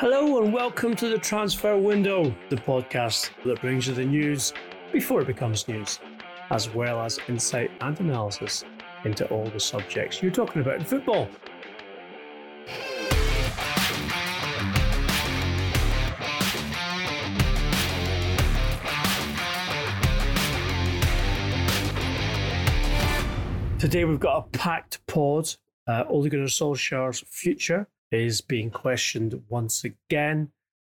Hello and welcome to the Transfer Window, the podcast that brings you the news before it becomes news, as well as insight and analysis into all the subjects you're talking about in football. Today we've got a packed pod. Uh, Ole Gunnar Solskjaer's future is being questioned once again.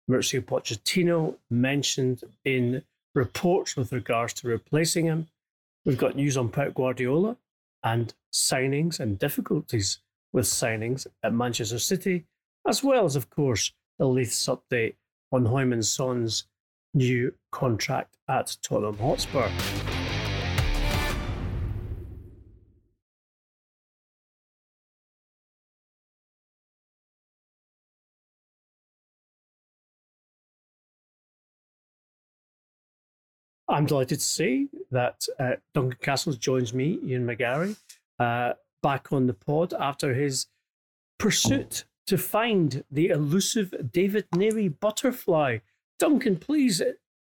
Mauricio Pochettino mentioned in reports with regards to replacing him. We've got news on Pep Guardiola and signings and difficulties with signings at Manchester City, as well as, of course, the latest update on Heung-min Son's new contract at Tottenham Hotspur. I'm delighted to see that uh, Duncan Castles joins me, Ian McGarry, uh, back on the pod after his pursuit to find the elusive David Narey butterfly. Duncan, please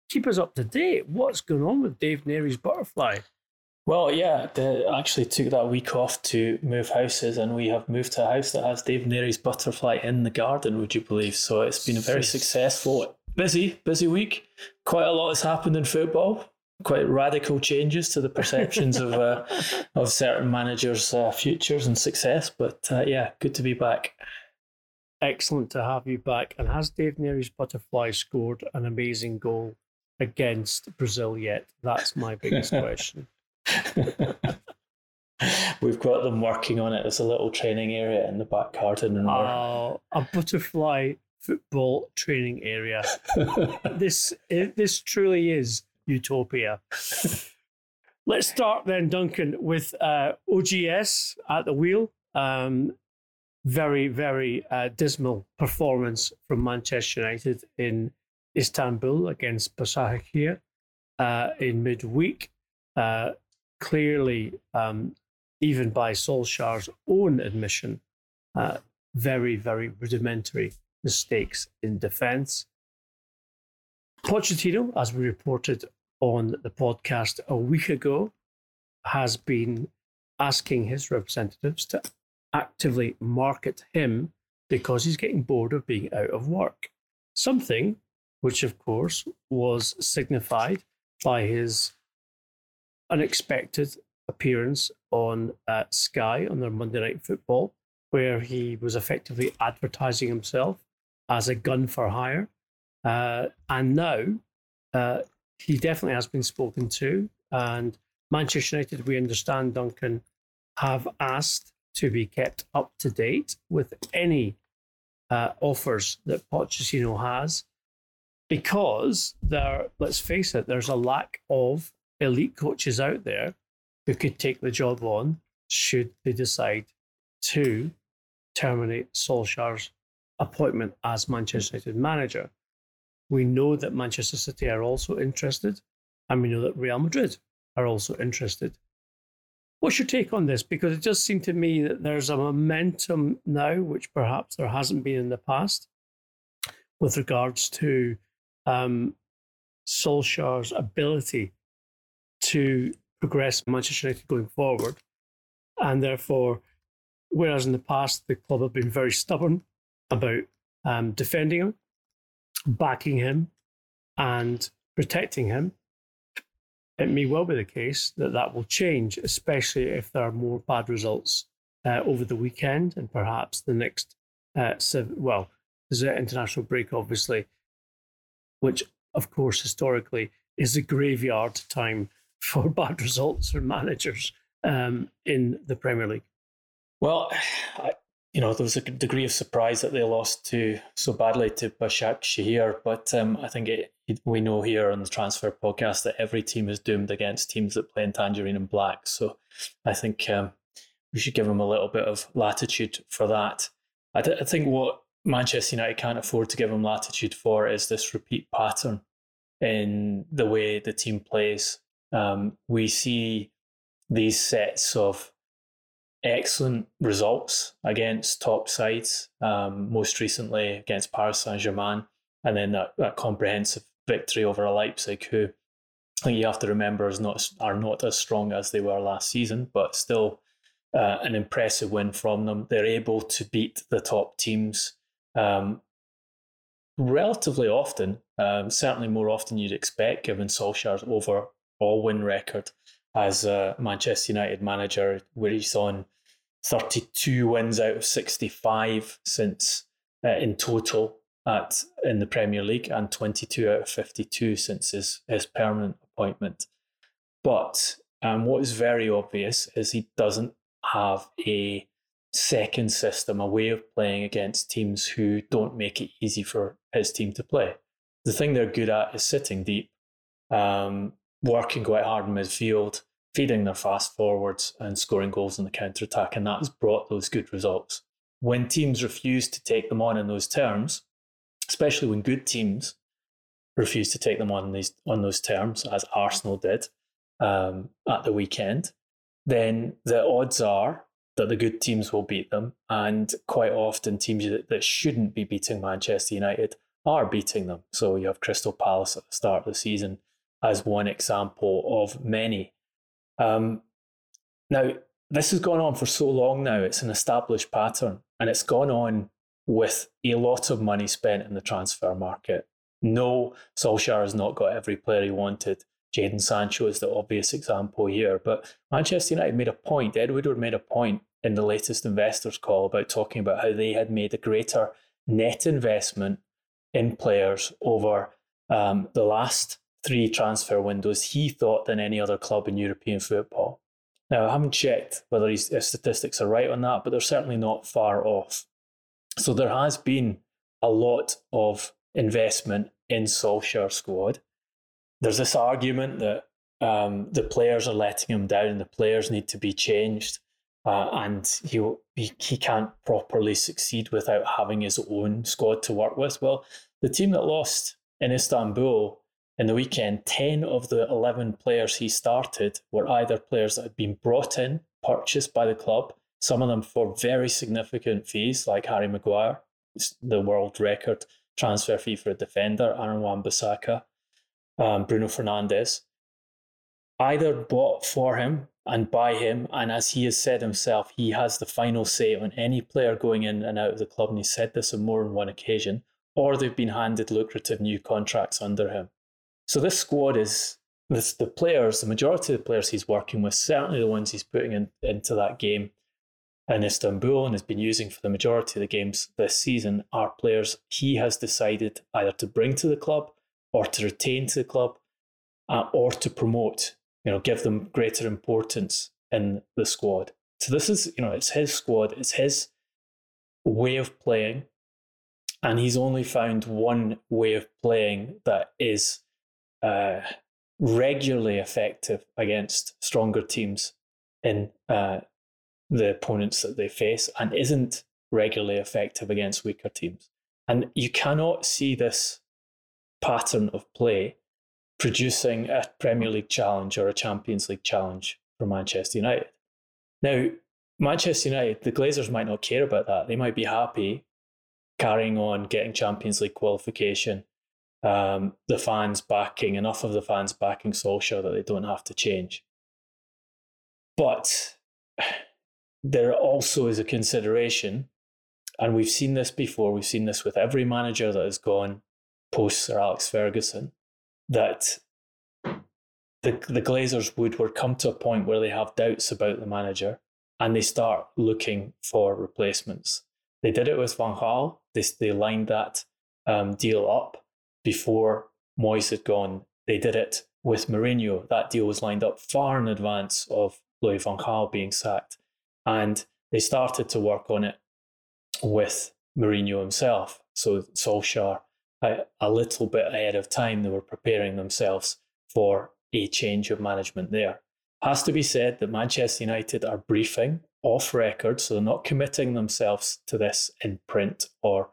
keep us up to date. What's going on with Dave Narey's butterfly? Well, yeah, they actually took that week off to move houses, and we have moved to a house that has Dave Narey's butterfly in the garden, would you believe? So it's been a very successful busy, busy week. Quite a lot has happened in football. Quite radical changes to the perceptions of uh, of certain managers' uh, futures and success. But uh, yeah, good to be back. Excellent to have you back. And has Dave Narey's butterfly scored an amazing goal against Brazil yet? That's my biggest question. We've got them working on it. There's a little training area in the back garden. And oh, a butterfly football training area. this this truly is utopia. Let's start then, Duncan, with uh, OGS at the wheel. Um, very, very uh, dismal performance from Manchester United in Istanbul against Başakşehir uh, in midweek. Uh, clearly, um, even by Solskjaer's own admission, uh, very, very rudimentary mistakes in defence. Pochettino, as we reported on the podcast a week ago, has been asking his representatives to actively market him because he's getting bored of being out of work. Something which, of course, was signified by his unexpected appearance on uh, Sky on their Monday Night Football, where he was effectively advertising himself as a gun for hire. Uh, and now uh, he definitely has been spoken to. And Manchester United, we understand, Duncan, have asked to be kept up to date with any uh, offers that Pochettino has, because there, let's face it, there's a lack of elite coaches out there who could take the job on should they decide to terminate Solskjaer's appointment as Manchester United manager. We know that Manchester City are also interested, and we know that Real Madrid are also interested. What's your take on this? Because it does seem to me that there's a momentum now, which perhaps there hasn't been in the past, with regards to um, Solskjaer's ability to progress Manchester United going forward. And therefore, whereas in the past the club have been very stubborn about um, defending him, backing him, and protecting him, it may well be the case that that will change, especially if there are more bad results uh, over the weekend and perhaps the next uh, well, there's an international break, obviously, which, of course, historically is a graveyard time for bad results for managers um, in the Premier League. Well, I, you know, there was a degree of surprise that they lost to so badly to Başak Şehir, but um, I think it, we know here on the transfer podcast that every team is doomed against teams that play in tangerine and black. So I think um, we should give them a little bit of latitude for that. I, th- I think what Manchester United can't afford to give them latitude for is this repeat pattern in the way the team plays. Um, we see these sets of excellent results against top sides, um, most recently against Paris Saint Germain, and then that, that comprehensive victory over Leipzig, who I think you have to remember is not are not as strong as they were last season, but still uh, an impressive win from them. They're able to beat the top teams um, relatively often, um, certainly more often you'd expect, given Solskjaer's overall win record as Manchester United manager, where he's on 32 wins out of 65 since uh, in total at in the Premier League, and 22 out of 52 since his, his permanent appointment. But um, what is very obvious is he doesn't have a second system, a way of playing against teams who don't make it easy for his team to play. The thing they're good at is sitting deep, um, working quite hard in midfield, feeding their fast forwards and scoring goals in the counter attack, and that has brought those good results. When teams refuse to take them on in those terms, especially when good teams refuse to take them on these on those terms, as Arsenal did um, at the weekend, then the odds are that the good teams will beat them, and quite often teams that, that shouldn't be beating Manchester United are beating them. So you have Crystal Palace at the start of the season as one example of many um, now, this has gone on for so long now, it's an established pattern, and it's gone on with a lot of money spent in the transfer market. No, Solskjaer has not got every player he wanted. Jadon Sancho is the obvious example here. But Manchester United made a point, Ed Woodward made a point in the latest investors call about talking about how they had made a greater net investment in players over um, the last three transfer windows, he thought, than any other club in European football. Now, I haven't checked whether his statistics are right on that, but they're certainly not far off. So there has been a lot of investment in Solskjaer's squad. There's this argument that um, the players are letting him down, the players need to be changed, uh, and he, he he can't properly succeed without having his own squad to work with. Well, the team that lost in Istanbul in the weekend, 10 of the 11 players he started were either players that had been brought in, purchased by the club, some of them for very significant fees, like Harry Maguire, the world record transfer fee for a defender, Aaron Wan-Bissaka, um, Bruno Fernandes, either bought for him and by him. And as he has said himself, he has the final say on any player going in and out of the club. And he said this on more than one occasion, or they've been handed lucrative new contracts under him. So this squad is this, the players, the majority of the players he's working with, certainly the ones he's putting in, into that game in Istanbul and has been using for the majority of the games this season, are players he has decided either to bring to the club or to retain to the club uh, or to promote, you know, give them greater importance in the squad. So this is, you know, it's his squad, it's his way of playing. And he's only found one way of playing that is uh, regularly effective against stronger teams in uh, the opponents that they face and isn't regularly effective against weaker teams. And you cannot see this pattern of play producing a Premier League challenge or a Champions League challenge for Manchester United. Now, Manchester United, the Glazers might not care about that. They might be happy carrying on getting Champions League qualification um, the fans backing, enough of the fans backing Solskjaer that they don't have to change. But there also is a consideration, and we've seen this before, we've seen this with every manager that has gone post Sir Alex Ferguson, that the, the Glazers would, would come to a point where they have doubts about the manager and they start looking for replacements. They did it with Van Gaal. They, they lined that um, deal up before Moyes had gone. They did it with Mourinho. That deal was lined up far in advance of Louis van Gaal being sacked. And they started to work on it with Mourinho himself. So Solskjaer, a, a little bit ahead of time, they were preparing themselves for a change of management there. Has to be said that Manchester United are briefing off record, so they're not committing themselves to this in print or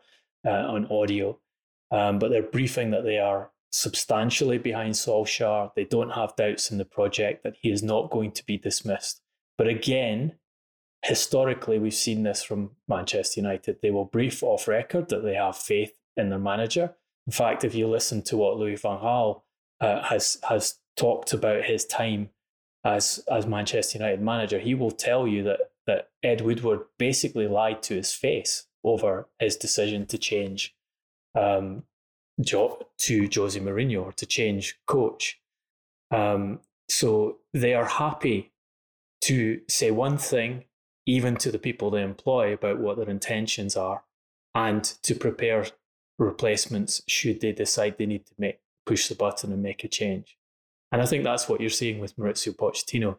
uh, on audio, um, but they're briefing that they are substantially behind Solskjaer. They don't have doubts in the project that he is not going to be dismissed. But again, historically, we've seen this from Manchester United. They will brief off record that they have faith in their manager. In fact, if you listen to what Louis van Gaal uh, has has talked about his time as as Manchester United manager, he will tell you that that Ed Woodward basically lied to his face over his decision to change um, to Jose Mourinho or to change coach. Um, so they are happy to say one thing, even to the people they employ, about what their intentions are, and to prepare replacements should they decide they need to make push the button and make a change. And I think that's what you're seeing with Mauricio Pochettino.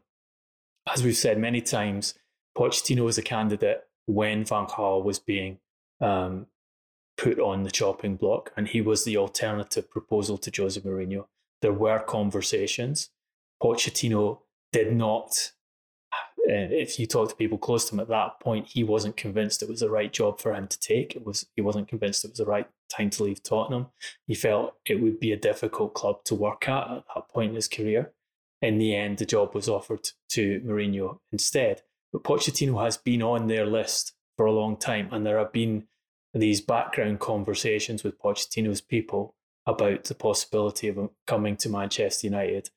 As we've said many times, Pochettino was a candidate when Van Gaal was being um, put on the chopping block, and he was the alternative proposal to Jose Mourinho. There were conversations. Pochettino did not. Uh, if you talk to people close to him at that point, he wasn't convinced it was the right job for him to take. It was he wasn't convinced it was the right time to leave Tottenham. He felt it would be a difficult club to work at at that point in his career. In the end, the job was offered to Mourinho instead. But Pochettino has been on their list for a long time, and there have been these background conversations with Pochettino's people about the possibility of him coming to Manchester United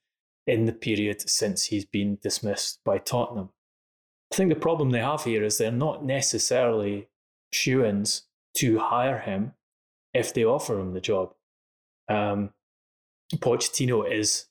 in the period since he's been dismissed by Tottenham. I think the problem they have here is they're not necessarily shoe ins to hire him if they offer him the job. Um, Pochettino is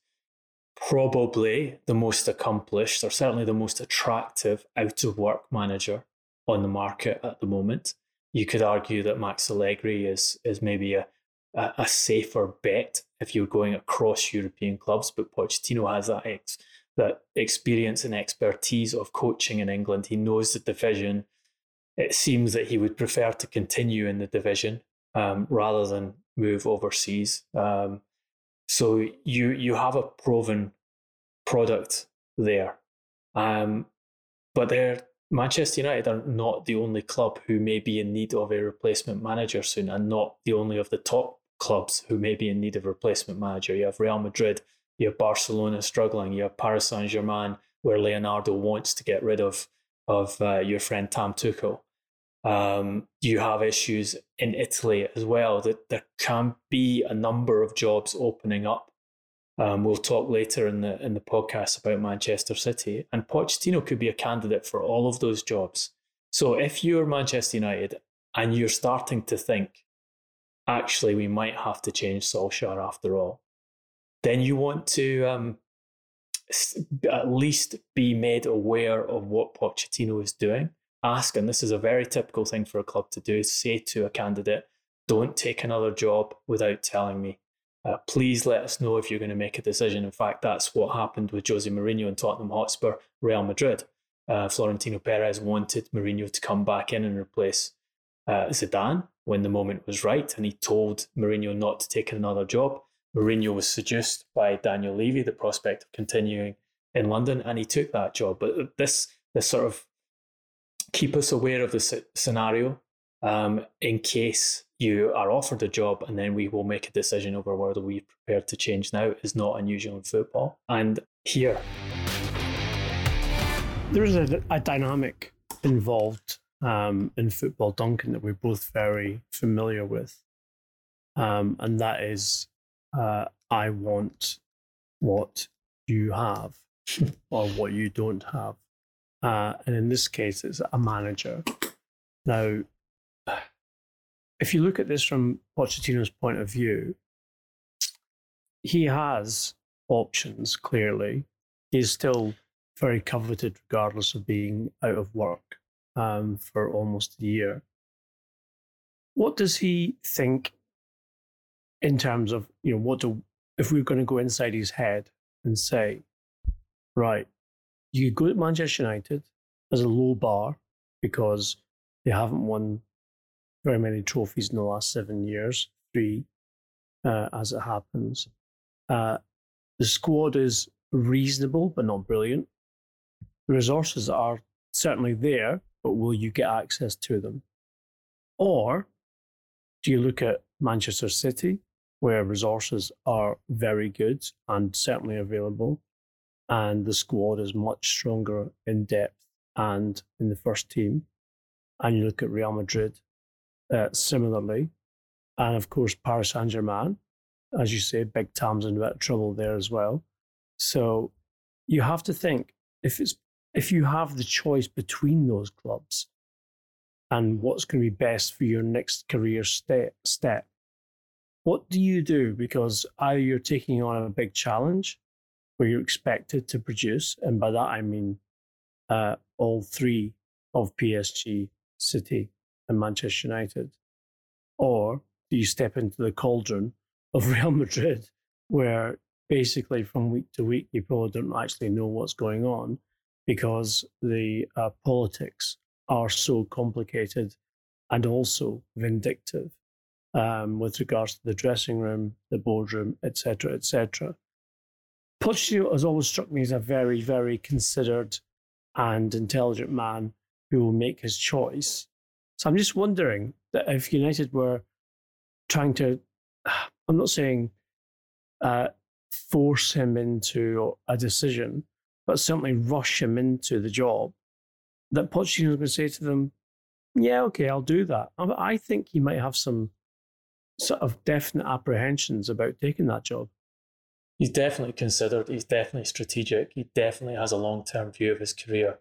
probably the most accomplished, or certainly the most attractive out of work manager on the market at the moment. You could argue that Max Allegri is is maybe a, a, safer bet if you're going across European clubs, but Pochettino has that ex, that experience and expertise of coaching in England. He knows the division. It seems that he would prefer to continue in the division um, rather than move overseas. Um, so you you have a proven product there, um, but they're Manchester United are not the only club who may be in need of a replacement manager soon, and not the only of the top clubs who may be in need of a replacement manager. You have Real Madrid, you have Barcelona struggling, you have Paris Saint Germain, where Leonardo wants to get rid of of uh, your friend Tam Tuchel. Um, you have issues in Italy as well that there can be a number of jobs opening up um, we'll talk later in the in the podcast about Manchester City, and Pochettino could be a candidate for all of those jobs. So if you're Manchester United and you're starting to think, actually, we might have to change Solskjaer after all, then you want to um, at least be made aware of what Pochettino is doing. Ask, and this is a very typical thing for a club to do: say to a candidate, "Don't take another job without telling me." Uh, please let us know if you're going to make a decision. In fact, that's what happened with Jose Mourinho and Tottenham Hotspur, Real Madrid. Uh, Florentino Perez wanted Mourinho to come back in and replace uh, Zidane when the moment was right, and he told Mourinho not to take another job. Mourinho was seduced by Daniel Levy, the prospect of continuing in London, and he took that job. But this, this sort of keep us aware of the scenario um, in case you are offered a job and then we will make a decision over whether we're prepared to change now is not unusual in football. And here, there is a, a dynamic involved um, in football, Duncan, that we're both very familiar with. Um, and that is, uh, I want what you have or what you don't have. Uh, and in this case, it's a manager. Now, if you look at this from Pochettino's point of view, he has options, clearly. He's still very coveted, regardless of being out of work um, for almost a year. What does he think in terms of, you know, what do, if we we're going to go inside his head and say, right, you go to Manchester United as a low bar because they haven't won very many trophies in the last seven years, three uh, as it happens. Uh, the squad is reasonable, but not brilliant. The resources are certainly there, but will you get access to them? Or do you look at Manchester City, where resources are very good and certainly available, and the squad is much stronger in depth and in the first team? And you look at Real Madrid uh, similarly, and of course Paris Saint Germain, as you say, Big Tam's in a bit of trouble there as well. So you have to think if it's if you have the choice between those clubs and what's going to be best for your next career step, step what do you do? Because either you're taking on a big challenge where you're expected to produce, and by that I mean uh, all three of PSG, City, and Manchester United, or do you step into the cauldron of Real Madrid, where basically from week to week you probably don't actually know what's going on because the uh, politics are so complicated and also vindictive um, with regards to the dressing room, the boardroom, etc., etc. Pochettino has always struck me as a very, very considered and intelligent man who will make his choice. So I'm just wondering that if United were trying to, I'm not saying uh, force him into a decision, but certainly rush him into the job, that Pochettino is going to say to them, yeah, okay, I'll do that. I think he might have some sort of definite apprehensions about taking that job. He's definitely considered. He's definitely strategic. He definitely has a long term view of his career.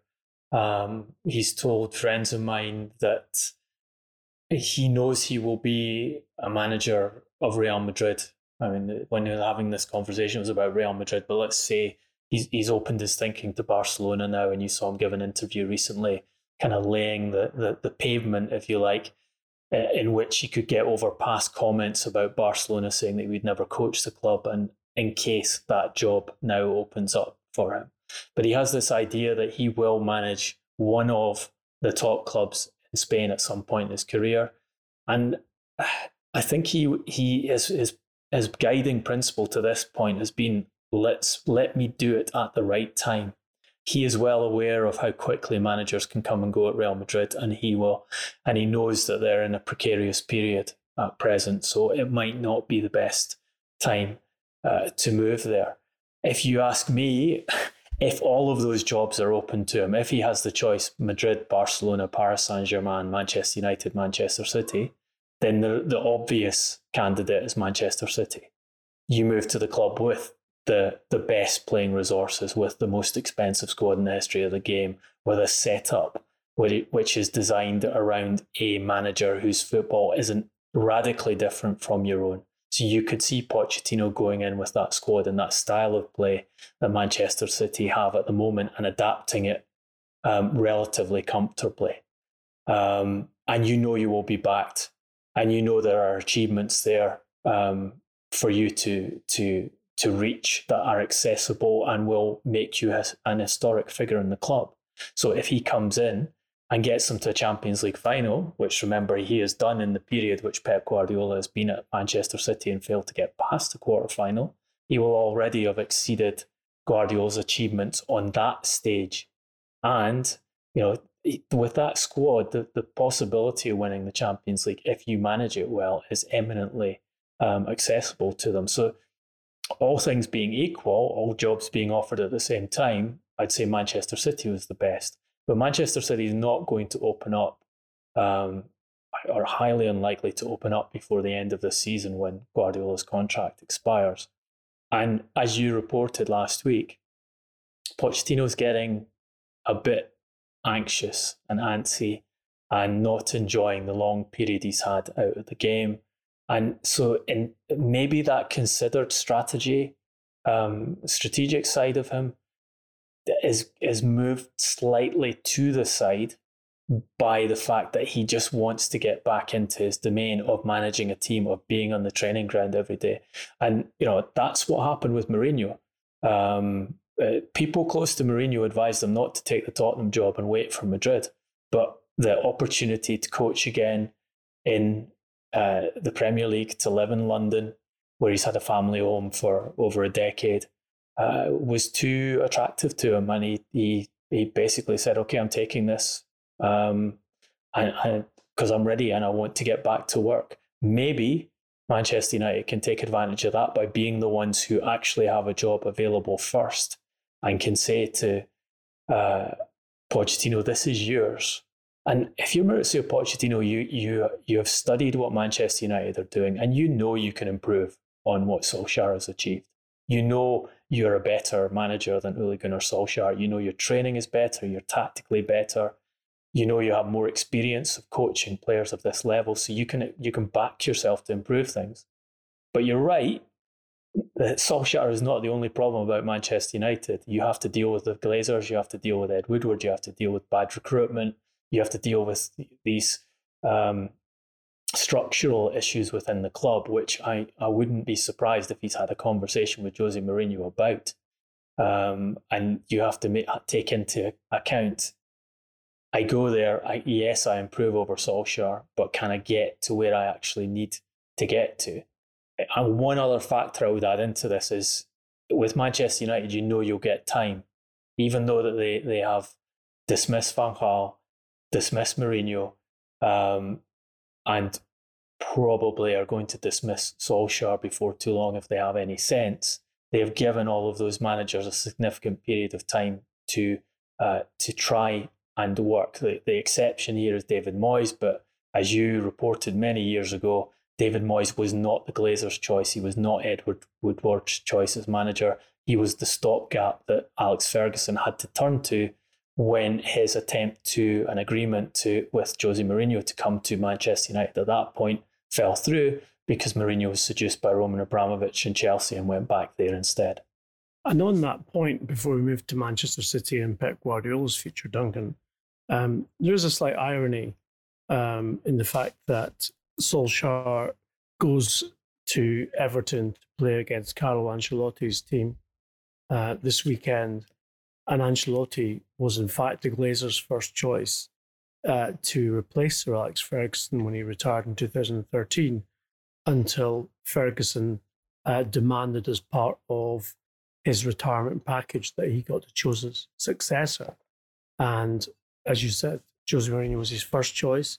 Um, he's told friends of mine that he knows he will be a manager of Real Madrid. I mean, when he was having this conversation, it was about Real Madrid, but let's say he's, he's opened his thinking to Barcelona now, and you saw him give an interview recently, kind of laying the, the, the pavement, if you like, in which he could get over past comments about Barcelona saying that we'd never coach the club, and in case that job now opens up for him. But he has this idea that he will manage one of the top clubs in Spain at some point in his career, and I think he he his his his guiding principle to this point has been let's let me do it at the right time he is well aware of how quickly managers can come and go at Real Madrid, and he will, and he knows that they're in a precarious period at present. So it might not be the best time uh, to move there. If you ask me, if all of those jobs are open to him, if he has the choice Madrid, Barcelona, Paris Saint Germain, Manchester United, Manchester City, then the, the obvious candidate is Manchester City. You move to the club with the the best playing resources with the most expensive squad in the history of the game with a setup which is designed around a manager whose football isn't radically different from your own. So you could see Pochettino going in with that squad and that style of play that Manchester City have at the moment and adapting it um, relatively comfortably. Um, and you know you will be backed, and you know there are achievements there um, for you to to to reach that are accessible and will make you an historic figure in the club. So if he comes in and gets them to a Champions League final, which remember he has done in the period which Pep Guardiola has been at Manchester City and failed to get past the quarter final, he will already have exceeded Guardiola's achievements on that stage. And, you know, with that squad, the, the possibility of winning the Champions League, if you manage it well, is eminently um, accessible to them. So all things being equal, all jobs being offered at the same time, I'd say Manchester City was the best. But Manchester City is not going to open up, um, or highly unlikely to open up before the end of the season when Guardiola's contract expires. And as you reported last week, Pochettino's getting a bit anxious and antsy and not enjoying the long period he's had out of the game. And so, in maybe that considered strategy, um, strategic side of him is is moved slightly to the side by the fact that he just wants to get back into his domain of managing a team, of being on the training ground every day. And you know that's what happened with Mourinho. Um, uh, people close to Mourinho advised him not to take the Tottenham job and wait for Madrid, but the opportunity to coach again in uh, the Premier League to live in London, where he's had a family home for over a decade, uh, was too attractive to him, and he he he basically said, "Okay, I'm taking this, um, and because I'm ready and I want to get back to work." Maybe Manchester United can take advantage of that by being the ones who actually have a job available first and can say to uh, Pochettino, "This is yours." And if you're Mauricio Pochettino, you you you have studied what Manchester United are doing, and you know you can improve on what Solskjaer has achieved. You know you're a better manager than Ole Gunnar Solskjaer. You know your training is better, you're tactically better. You know you have more experience of coaching players of this level, so you can you can back yourself to improve things. But you're right that Solskjaer is not the only problem about Manchester United. You have to deal with the Glazers, you have to deal with Ed Woodward, you have to deal with bad recruitment, you have to deal with these um, structural issues within the club, which I, I wouldn't be surprised if he's had a conversation with Jose Mourinho about. Um, and you have to make, take into account I go there, I, yes, I improve over Solskjaer, but can I get to where I actually need to get to? And one other factor I would add into this is with Manchester United, you know you'll get time, even though that they, they have dismissed Van Gaal, dismissed Mourinho, um, and probably are going to dismiss Solskjaer before too long if they have any sense. They have given all of those managers a significant period of time to uh, to try and work. The, the exception here is David Moyes, but as you reported many years ago, David Moyes was not the Glazers' choice. He was not Edward Woodward's choice as manager. He was the stopgap that Alex Ferguson had to turn to when his attempt to an agreement to with Jose Mourinho to come to Manchester United at that point fell through because Mourinho was seduced by Roman Abramovich and Chelsea and went back there instead. And on that point, before we move to Manchester City and Pep Guardiola's future, Duncan, um, there is a slight irony um, in the fact that Solskjaer goes to Everton to play against Carlo Ancelotti's team uh, this weekend and Ancelotti was in fact the Glazers' first choice uh, to replace Sir Alex Ferguson when he retired in 2013, until Ferguson uh, demanded as part of his retirement package that he got to choose his successor. And as you said, Jose Mourinho was his first choice,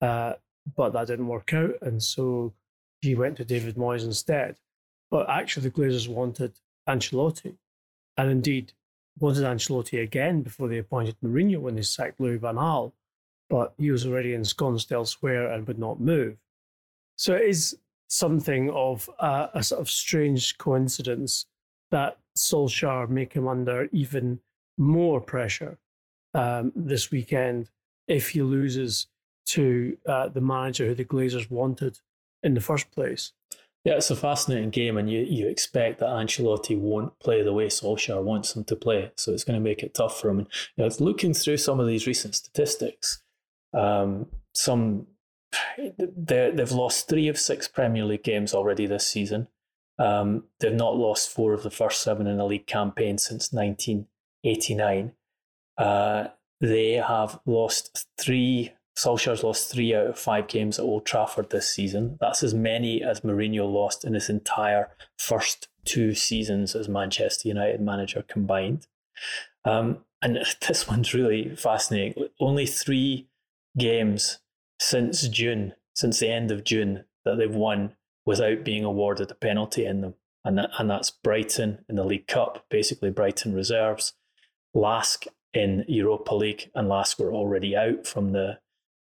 uh, but that didn't work out, and so he went to David Moyes instead. But actually, the Glazers wanted Ancelotti, and indeed, wanted Ancelotti again before they appointed Mourinho when they sacked Louis Van Gaal, but he was already ensconced elsewhere and would not move. So it is something of a, a sort of strange coincidence that Solskjaer may come under even more pressure um, this weekend if he loses to uh, the manager who the Glazers wanted in the first place. Yeah, it's a fascinating game, and you, you expect that Ancelotti won't play the way Solskjaer wants him to play. So it's going to make it tough for him. And you know, looking through some of these recent statistics, um, some they've lost three of six Premier League games already this season. Um, they've not lost four of the first seven in a league campaign since 1989. Uh, they have lost three Solskjaer's lost three out of five games at Old Trafford this season. That's as many as Mourinho lost in his entire first two seasons as Manchester United manager combined. Um, and this one's really fascinating. Only three games since June, since the end of June, that they've won without being awarded a penalty in them. And, that, and that's Brighton in the League Cup, basically Brighton reserves, Lask in Europa League, and Lask were already out from the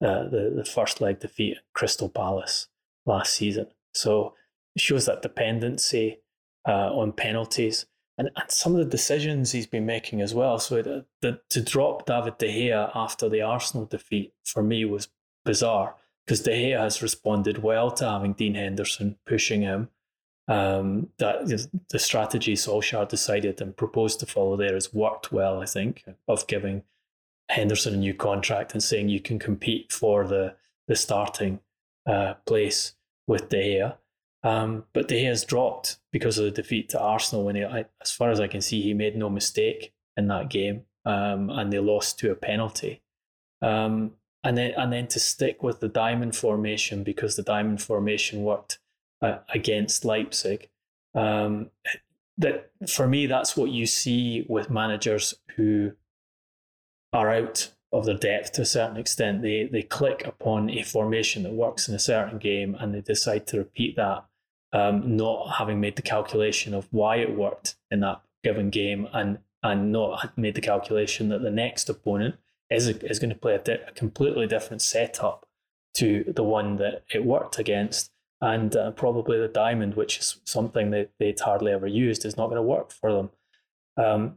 the, the first leg defeat at Crystal Palace last season. So it shows that dependency uh, on penalties and, and some of the decisions he's been making as well. So the, to drop David De Gea after the Arsenal defeat for me was bizarre because De Gea has responded well to having Dean Henderson pushing him. Um, that the strategy Solskjaer decided and proposed to follow there has worked well, I think, of giving Henderson a new contract and saying you can compete for the the starting uh, place with De Gea. Um, but De Gea's dropped because of the defeat to Arsenal. When he, I, as far as I can see, he made no mistake in that game, um, and they lost to a penalty. Um, and then and then to stick with the diamond formation because the diamond formation worked uh, against Leipzig. Um, that for me, that's what you see with managers who are out of their depth to a certain extent. They they click upon a formation that works in a certain game and they decide to repeat that, um, not having made the calculation of why it worked in that given game and and not made the calculation that the next opponent is is going to play a, di- a completely different setup to the one that it worked against. And uh, probably the diamond, which is something that they'd hardly ever used, is not going to work for them. Um,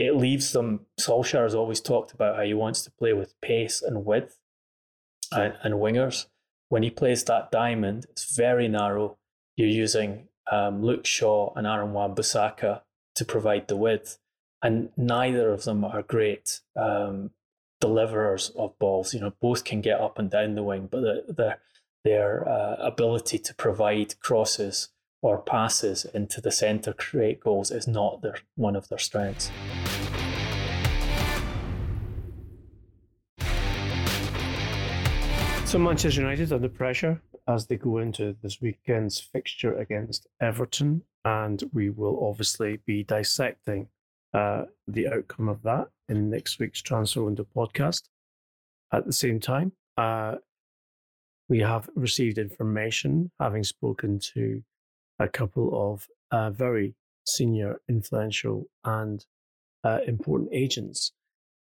it leaves them. Solskjaer has always talked about how he wants to play with pace and width and, and wingers. When he plays that diamond, it's very narrow. You're using um, Luke Shaw and Aaron Wan-Bissaka to provide the width, and neither of them are great um, deliverers of balls. You know, both can get up and down the wing, but the, the, their uh, ability to provide crosses or passes into the centre create goals is not their one of their strengths. So Manchester United under pressure as they go into this weekend's fixture against Everton, and we will obviously be dissecting uh, the outcome of that in next week's Transfer Window podcast. At the same time, uh, we have received information, having spoken to a couple of uh, very senior, influential, and uh, important agents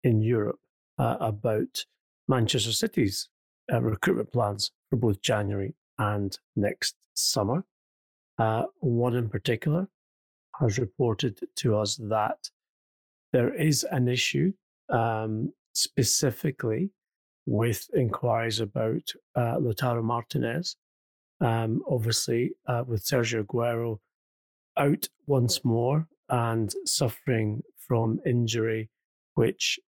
in Europe uh, about Manchester City's uh, recruitment plans for both January and next summer. Uh, one in particular has reported to us that there is an issue um, specifically with inquiries about uh, Lautaro Martinez. Um, obviously, uh, with Sergio Aguero out once more and suffering from injury, which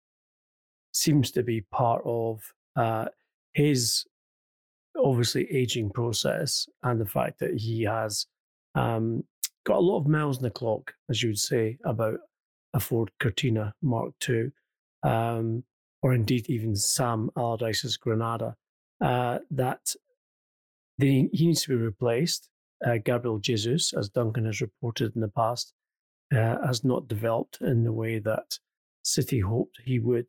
seems to be part of uh, his obviously aging process and the fact that he has um, got a lot of miles in the clock, as you would say, about a Ford Cortina Mark II, um, or indeed even Sam Allardyce's Granada, uh, that he needs to be replaced. Uh, Gabriel Jesus, as Duncan has reported in the past, uh, has not developed in the way that City hoped he would.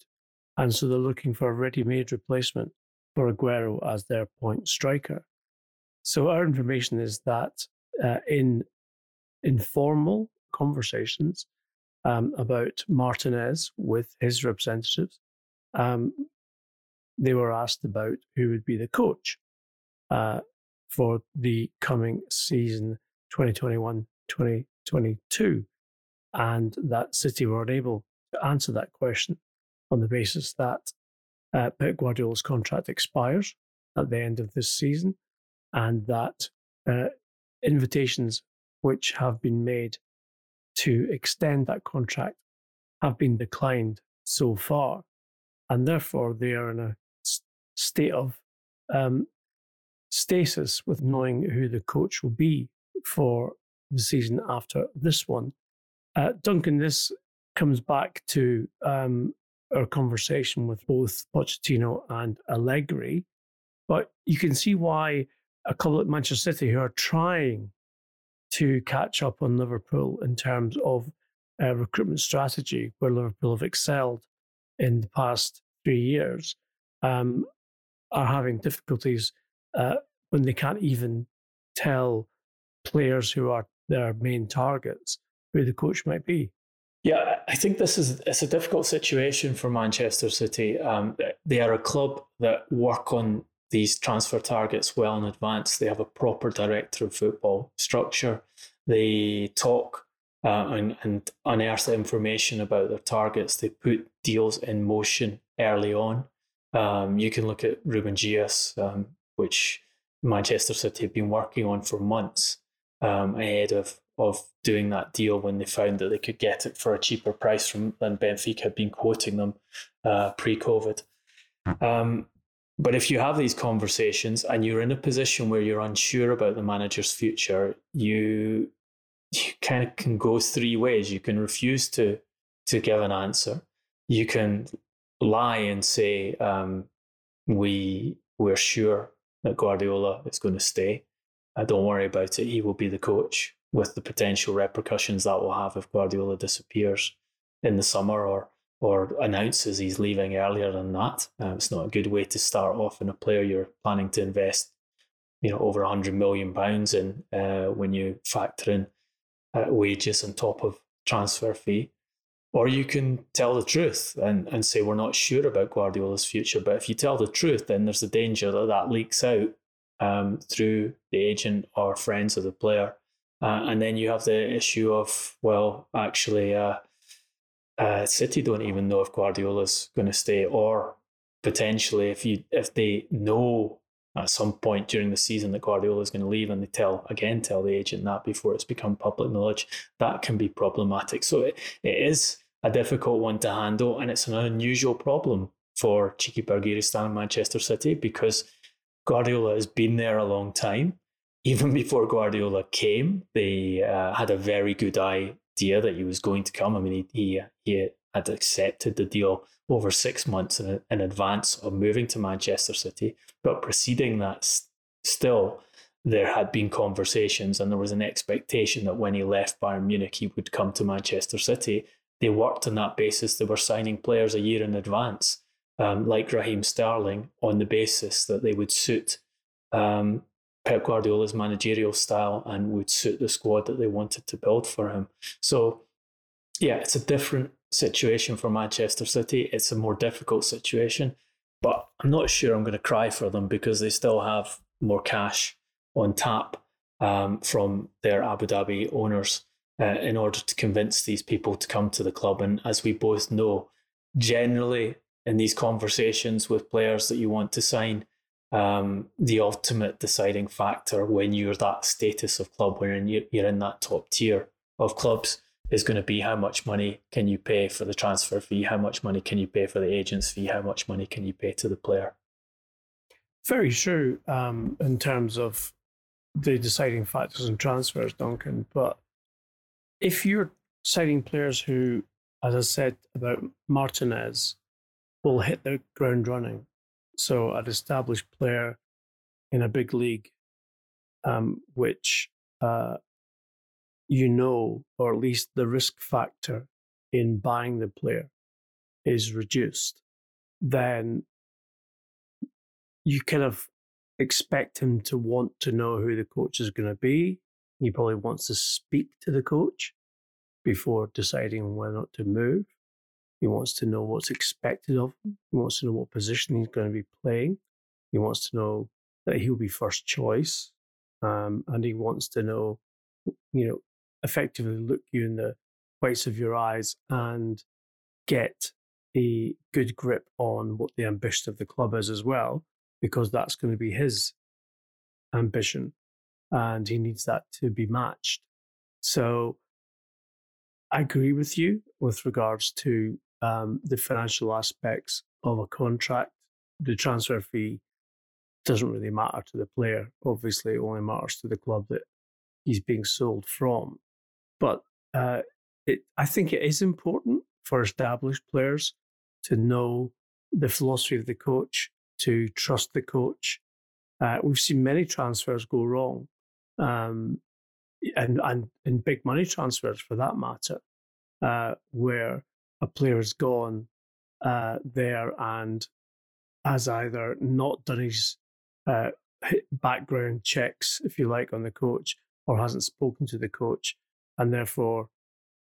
And so they're looking for a ready made replacement for Aguero as their point striker. So our information is that uh, in informal conversations um, about Martinez with his representatives, um, they were asked about who would be the coach uh, for the coming season 2021 2022. And that City were unable to answer that question on the basis that uh, Pep Guardiola's contract expires at the end of this season, and that uh, invitations which have been made to extend that contract have been declined so far, and therefore they are in a state of um, stasis with knowing who the coach will be for the season after this one. Uh, Duncan, this comes back to um, our conversation with both Pochettino and Allegri. But you can see why a couple at Manchester City who are trying to catch up on Liverpool in terms of uh, recruitment strategy, where Liverpool have excelled in the past three years, um, are having difficulties uh, when they can't even tell players who are their main targets who the coach might be. Yeah, I think this is it's a difficult situation for Manchester City. Um, they are a club that work on these transfer targets well in advance. They have a proper director of football structure. They talk uh, and, and unearth information about their targets. They put deals in motion early on. Um, you can look at Ruben Dias, um, which Manchester City have been working on for months um, ahead of of doing that deal when they found that they could get it for a cheaper price from than Benfica had been quoting them uh, pre-COVID. Hmm. Um, but if you have these conversations and you're in a position where you're unsure about the manager's future, you you kind of can go three ways. You can refuse to to give an answer. You can lie and say, um, we we're sure that Guardiola is going to stay. Uh, don't worry about it. He will be the coach with the potential repercussions that will have if Guardiola disappears in the summer or or announces he's leaving earlier than that. Uh, it's not a good way to start off in a player you're planning to invest, you know, over hundred million pounds in uh, when you factor in uh, wages on top of transfer fee. Or you can tell the truth and, and say we're not sure about Guardiola's future. But if you tell the truth, then there's a danger that that leaks out um, through the agent or friends of the player. Uh, and then you have the issue of, well, actually, uh, uh, City don't even know if Guardiola's going to stay, or potentially if you if they know at some point during the season that Guardiola is going to leave, and they tell again tell the agent that before it's become public knowledge, that can be problematic. So it, it is a difficult one to handle, and it's an unusual problem for Txiki Begiristain and Manchester City because Guardiola has been there a long time. Even before Guardiola came, they uh, had a very good idea that he was going to come. I mean, he, he, had accepted the deal over six months in, in advance of moving to Manchester City. But preceding that, still, there had been conversations and there was an expectation that when he left Bayern Munich, he would come to Manchester City. They worked on that basis. They were signing players a year in advance, um, like Raheem Sterling, on the basis that they would suit um, Pep Guardiola's managerial style and would suit the squad that they wanted to build for him. So, yeah, it's a different situation for Manchester City. It's a more difficult situation, but I'm not sure I'm going to cry for them because they still have more cash on tap um, from their Abu Dhabi owners uh, in order to convince these people to come to the club. And as we both know, generally in these conversations with players that you want to sign, um, the ultimate deciding factor when you're that status of club, when you're, you're in that top tier of clubs, is going to be how much money can you pay for the transfer fee, how much money can you pay for the agent's fee, how much money can you pay to the player. Very true um, in terms of the deciding factors in transfers, Duncan. But if you're citing players who, as I said about Martinez, will hit the ground running, so an established player in a big league, um, which uh, you know, or at least the risk factor in buying the player is reduced, then you kind of expect him to want to know who the coach is going to be. He probably wants to speak to the coach before deciding whether or not to move. He wants to know what's expected of him. He wants to know what position he's going to be playing. He wants to know that he'll be first choice. Um, and he wants to know, you know, effectively look you in the whites of your eyes and get a good grip on what the ambition of the club is as well, because that's going to be his ambition and he needs that to be matched. So I agree with you with regards to um, the financial aspects of a contract. The transfer fee doesn't really matter to the player. Obviously, it only matters to the club that he's being sold from. But uh, it, I think it is important for established players to know the philosophy of the coach, to trust the coach. Uh, we've seen many transfers go wrong, um, and, and and big money transfers for that matter, uh, where a player has gone uh, there and has either not done his uh, background checks, if you like, on the coach, or hasn't spoken to the coach, and therefore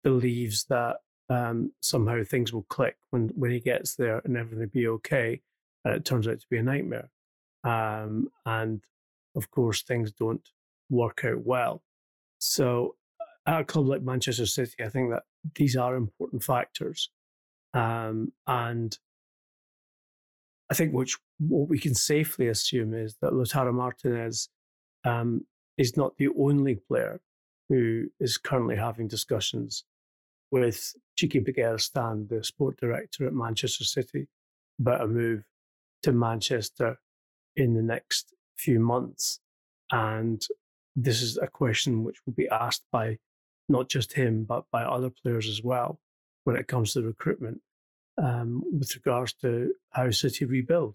believes that um, somehow things will click when, when he gets there and everything will be okay. And it turns out to be a nightmare. Um, and of course, things don't work out well. So, at a club like Manchester City, I think that these are important factors. Um, and I think which what we can safely assume is that Lautaro Martinez um, is not the only player who is currently having discussions with Txiki Begiristain, the sport director at Manchester City, about a move to Manchester in the next few months. And this is a question which will be asked by not just him, but by other players as well when it comes to recruitment um, with regards to how City rebuild.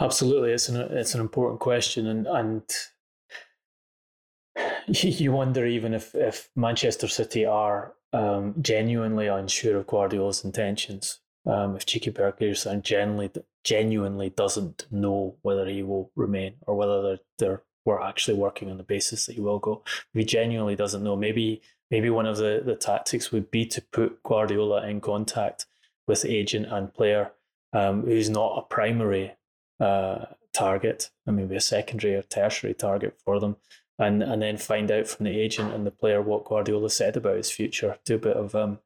Absolutely, it's an it's an important question, and and you wonder even if if Manchester City are um, genuinely unsure of Guardiola's intentions. Um, if Txiki Begiristain genuinely genuinely doesn't know whether he will remain or whether they're, they're we're actually working on the basis that he will go. If he genuinely doesn't know, maybe maybe one of the, the tactics would be to put Guardiola in contact with agent and player um, who's not a primary uh, target, and maybe a secondary or tertiary target for them, and and then find out from the agent and the player what Guardiola said about his future. Do a bit of um,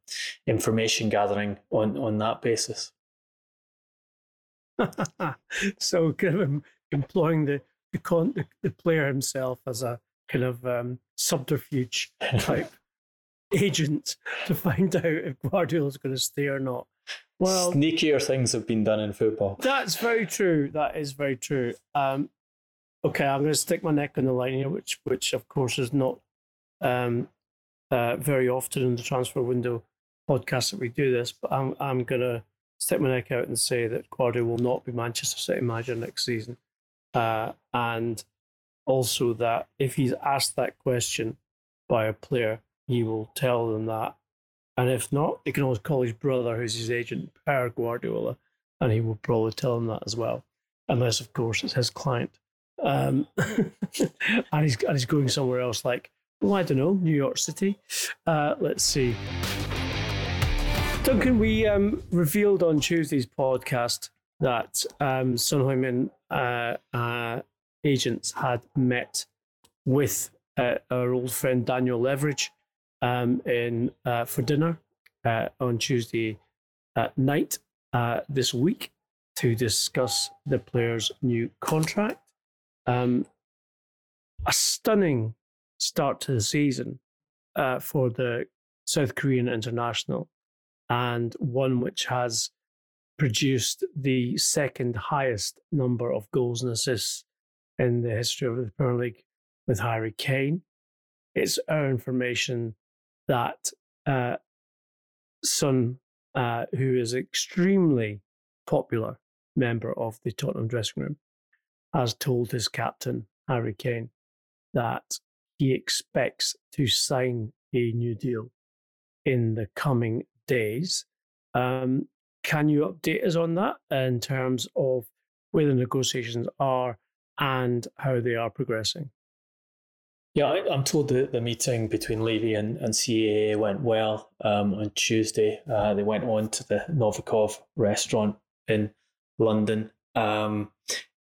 information gathering on on that basis. so kind of employing the the, con- the, the player himself as a kind of um, subterfuge type agent to find out if Guardiola's going to stay or not. Well, sneakier things have been done in football. That's very true. That is very true. Um, okay, I'm going to stick my neck on the line here, which, which of course is not um, uh, very often in the transfer window podcast that we do this. But I'm, I'm going to stick my neck out and say that Guardiola will not be Manchester City manager next season, uh, and also that if he's asked that question by a player, he will tell them that and if not, he can always call his brother, who's his agent, Pere Guardiola, and he will probably tell him that as well. Unless, of course, it's his client. Um, and, he's, and he's going somewhere else, like, well, I don't know, New York City. Uh, let's see. Duncan, we um, revealed on Tuesday's podcast that um, Son Heung-min uh, uh, agents had met with uh, our old friend Daniel Leverage um, in uh, for dinner uh, on Tuesday night uh, this week to discuss the player's new contract. Um, a stunning start to the season for the South Korean international, and one which has produced the second highest number of goals and assists in the history of the Premier League with Harry Kane. It's our information that uh, Son, uh, who is extremely popular member of the Tottenham dressing room, has told his captain, Harry Kane, that he expects to sign a new deal in the coming days. Um, can you update us on that in terms of where the negotiations are and how they are progressing? Yeah, I, am told that the meeting between Levy and, and CAA went well um, on Tuesday. Uh, they went on to the Novikov restaurant in London. Um,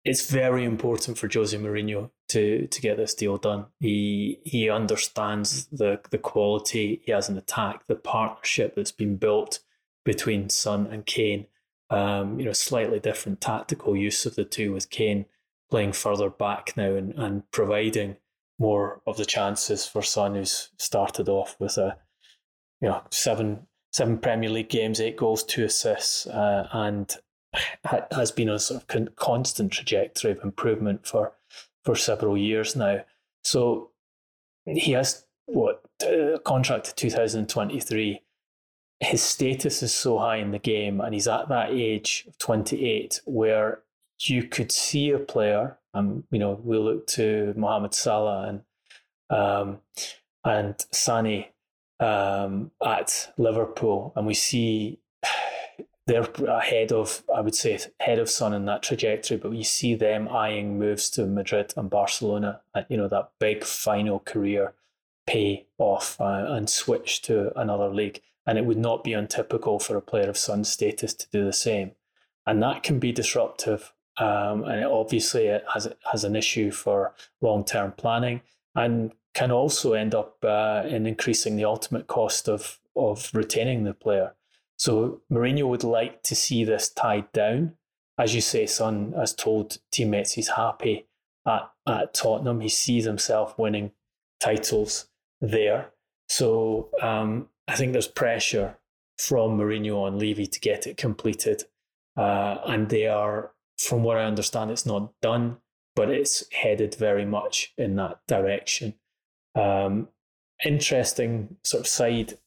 it's very important for Jose Mourinho to to get this deal done. He he understands the the quality he has an attack, the partnership that's been built between Son and Kane. Um, you know, slightly different tactical use of the two with Kane playing further back now and, and providing more of the chances for Son, who's started off with a you know seven seven Premier League games, eight goals, two assists, uh, and ha- has been on a sort of con- constant trajectory of improvement for for several years now. So he has what a contract to 2023. His status is so high in the game, and he's at that age of 28 where you could see a player um, you know, we look to Mohamed Salah and um, and Mané um, at Liverpool, and we see they're ahead of, I would say, ahead of Son in that trajectory. But we see them eyeing moves to Madrid and Barcelona. At, you know, that big final career pay off uh, and switch to another league. And it would not be untypical for a player of Son's status to do the same. And that can be disruptive um, and it obviously it has has an issue for long term planning and can also end up uh, in increasing the ultimate cost of of retaining the player. So Mourinho would like to see this tied down. As you say, Son has told teammates he's happy at, at Tottenham. He sees himself winning titles there. So um, I think there's pressure from Mourinho on Levy to get it completed. Uh, and they are from what I understand, it's not done, but it's headed very much in that direction. Um, interesting sort of side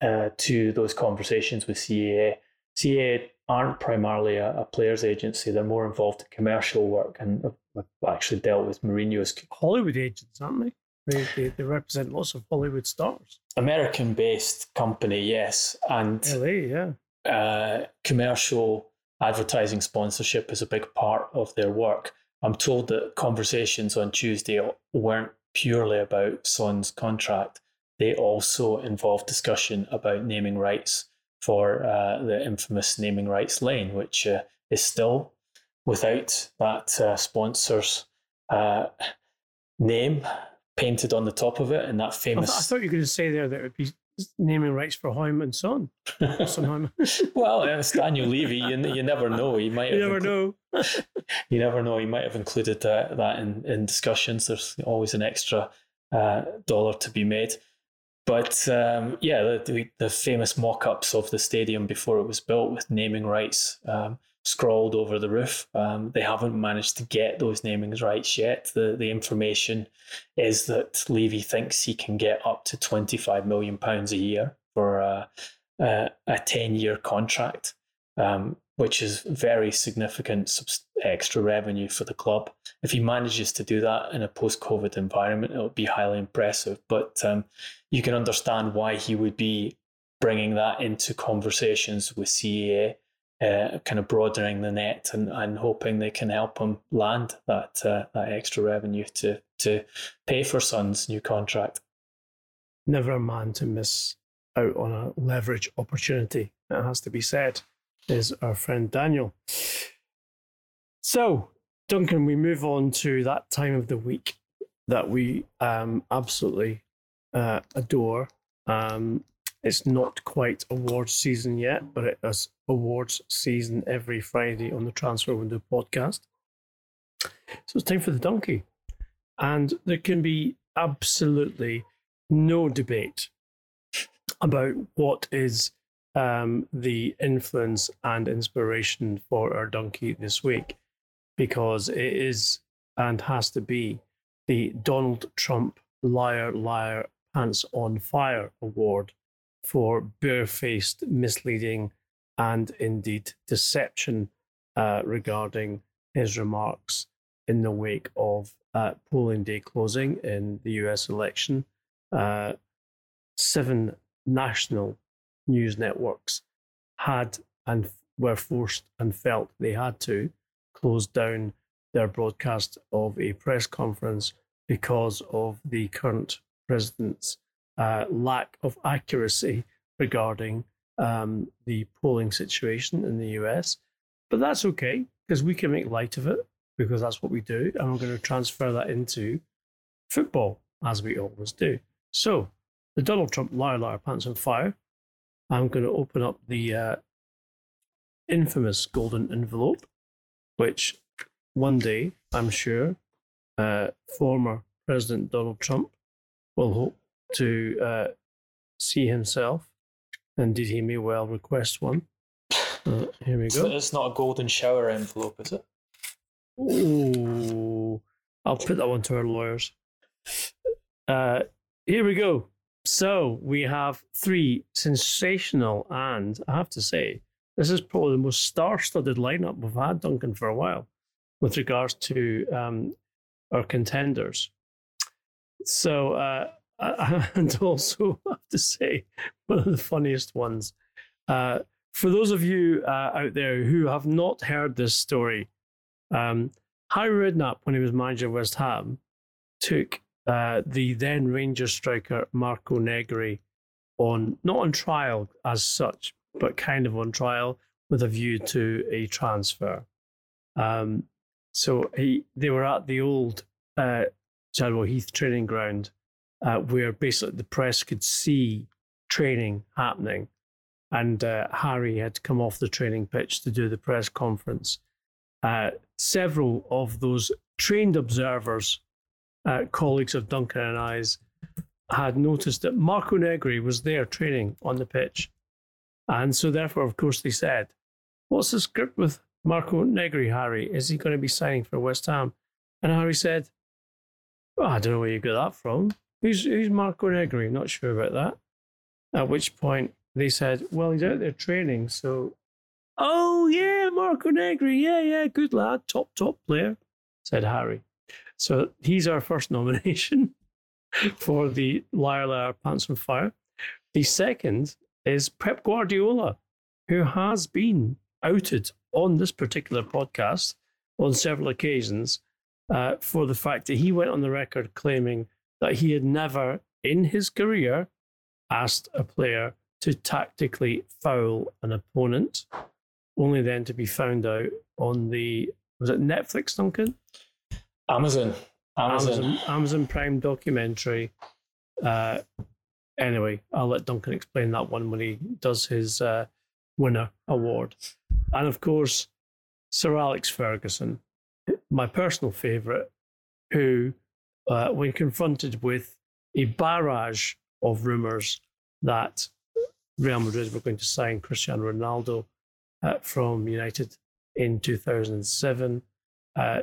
uh, to those conversations with CAA. CAA aren't primarily a, a players agency; they're more involved in commercial work and have actually dealt with Mourinho's Hollywood agents, aren't they? They, they, they represent lots of Hollywood stars. American-based company, yes, and LA, yeah. uh, commercial advertising sponsorship is a big part of their work. I'm told that conversations on Tuesday weren't purely about Son's contract. They also involved discussion about naming rights for uh, the infamous naming rights lane, which uh, is still without that uh, sponsor's uh, name painted on the top of it and that I, famous. th- I thought you were going to say there that it would be naming rights for Hoyman and Son. Well, it's Daniel Levy. You, you never know. He might. you never inclu- know. You never know. He might have included that, that in, in discussions. There's always an extra uh, dollar to be made. But um, yeah, the, the, the famous mock ups of the stadium before it was built with naming rights um, scrawled over the roof. Um, they haven't managed to get those naming rights yet. The, the information is that Levy thinks he can get up to £25 million a year for a, a, a 10 year contract. Um, which is very significant extra revenue for the club. If he manages to do that in a post-COVID environment, it would be highly impressive. But um, you can understand why he would be bringing that into conversations with CAA, uh, kind of broadening the net and, and hoping they can help him land that uh, that extra revenue to to pay for Son's new contract. Never a man to miss out on a leverage opportunity. That has to be said. Is our friend Daniel. So, Duncan, we move on to that time of the week that we um, absolutely uh, adore. Um, it's not quite awards season yet, but it is awards season every Friday on the Transfer Window podcast. So it's time for the donkey. And there can be absolutely no debate about what is um, the influence and inspiration for our donkey this week, because it is and has to be the Donald Trump Liar Liar Pants on Fire Award for barefaced misleading and indeed deception uh, regarding his remarks in the wake of uh, polling day closing in the US election. Uh, seven national news networks had and were forced and felt they had to close down their broadcast of a press conference because of the current president's uh, lack of accuracy regarding um, the polling situation in the US. But that's okay because we can make light of it because that's what we do. And we're going to transfer that into football as we always do. So, the Donald Trump liar, liar, pants on fire. I'm going to open up the uh, infamous golden envelope, which one day, I'm sure, uh, former President Donald Trump will hope to uh, see himself. And did he may well request one. Uh, here we go. It's not a golden shower envelope, is it? Ooh, I'll put that one to our lawyers. Uh, here we go. So we have three sensational, and I have to say, this is probably the most star-studded lineup we've had, Duncan, for a while, with regards to um, our contenders. So, uh, and also have to say, one of the funniest ones. Uh, for those of you uh, out there who have not heard this story, um, Harry Redknapp, when he was manager of West Ham, took uh, the then Rangers striker Marco Negri on, not on trial as such, but kind of on trial with a view to a transfer. Um, so he, they were at the old uh, Chadwell Heath training ground, uh, where basically the press could see training happening. And uh, Harry had come off the training pitch to do the press conference. Uh, several of those trained observers, uh, colleagues of Duncan and I's, had noticed that Marco Negri was there training on the pitch. And so, therefore, of course, they said, What's the script with Marco Negri, Harry? Is he going to be signing for West Ham? And Harry said, well, I don't know where you got that from. Who's, who's Marco Negri? Not sure about that. At which point they said, Well, he's out there training, so Oh, yeah, Marco Negri. Yeah, yeah, good lad. Top, top player, said Harry. So he's our first nomination for the Liar Liar Pants on Fire. The second is Pep Guardiola, who has been outed on this particular podcast on several occasions uh, for the fact that he went on the record claiming that he had never in his career asked a player to tactically foul an opponent, only then to be found out on the was it Netflix, Duncan? Amazon. Amazon, Amazon, Amazon Prime documentary. Uh, anyway, I'll let Duncan explain that one when he does his uh, winner award. And of course, Sir Alex Ferguson, my personal favourite, who, uh, when confronted with a barrage of rumours that Real Madrid were going to sign Cristiano Ronaldo uh, from United in 2007, uh,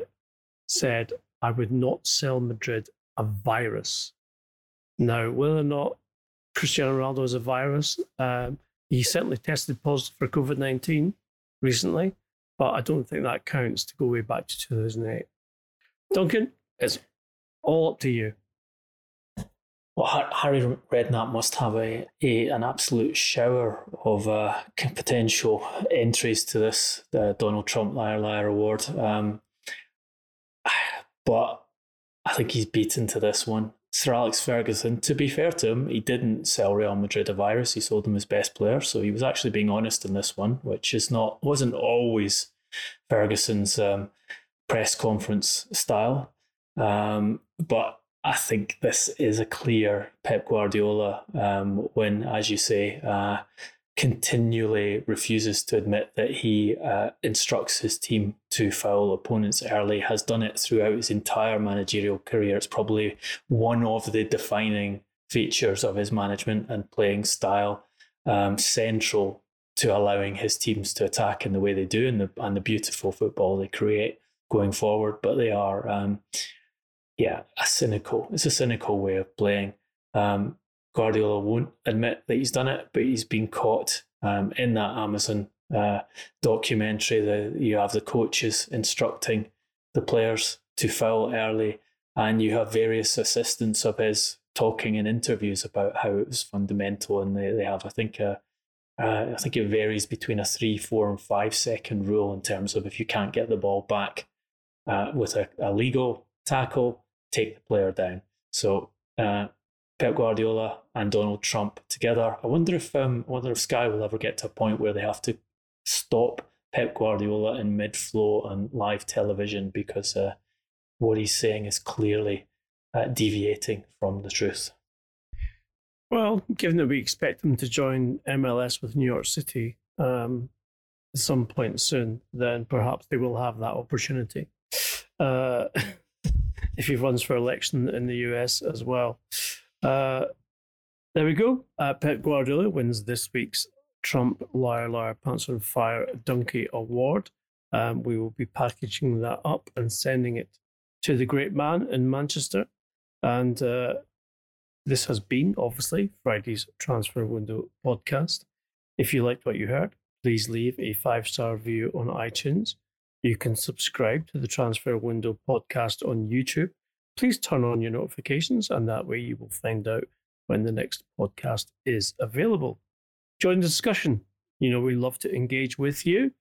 said, I would not sell Madrid a virus. Now, whether or not Cristiano Ronaldo is a virus, um, he certainly tested positive for COVID 19 recently, but I don't think that counts to go way back to 2008. Duncan, it's all up to you. Well, Harry Redknapp must have a, a an absolute shower of uh, potential entries to this Donald Trump Liar Liar Award. Um, but I think he's beaten to this one. Sir Alex Ferguson, to be fair to him, he didn't sell Real Madrid a virus. He sold them his best player, so he was actually being honest in this one, which is not wasn't always Ferguson's um, press conference style. Um, but I think this is a clear Pep Guardiola um, when, as you say, uh, continually refuses to admit that he uh, instructs his team to foul opponents early, has done it throughout his entire managerial career. It's probably one of the defining features of his management and playing style, um, central to allowing his teams to attack in the way they do and the, and the beautiful football they create going forward. But they are. Um, yeah, a cynical. It's a cynical way of playing. Um, Guardiola won't admit that he's done it, but he's been caught um, in that Amazon uh, documentary. That you have the coaches instructing the players to foul early, and you have various assistants of his talking in interviews about how it was fundamental. And they, they have, I think, a, uh, I think it varies between a three, four, and five second rule in terms of if you can't get the ball back uh, with a, a legal tackle, take the player down. So uh, Pep Guardiola and Donald Trump together. I wonder if um, I wonder if Sky will ever get to a point where they have to stop Pep Guardiola in mid flow on live television because uh, what he's saying is clearly uh, deviating from the truth. Well, given that we expect them to join MLS with New York City um, at some point soon, then perhaps they will have that opportunity. Uh, if he runs for election in the US as well. Uh, there we go. Uh, Pep Guardiola wins this week's Trump Liar Liar Pants on Fire Donkey Award. Um, we will be packaging that up and sending it to the great man in Manchester. And uh, this has been, obviously, Friday's Transfer Window podcast. If you liked what you heard, please leave a five star review on iTunes. You can subscribe to the Transfer Window podcast on YouTube. Please turn on your notifications, and that way you will find out when the next podcast is available. Join the discussion. You know, we love to engage with you,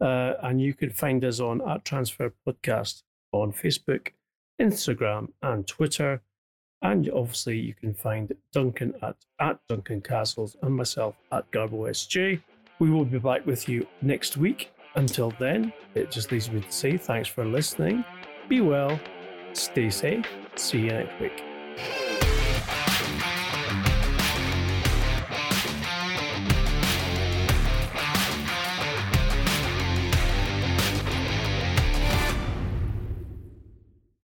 uh, and you can find us on at Transfer Podcast on Facebook, Instagram, and Twitter. And obviously, you can find Duncan at, at Duncan Castles and myself at Garbo SJ. We will be back with you next week until then, it just leaves me to say thanks for listening. Be well, stay safe, see you next week.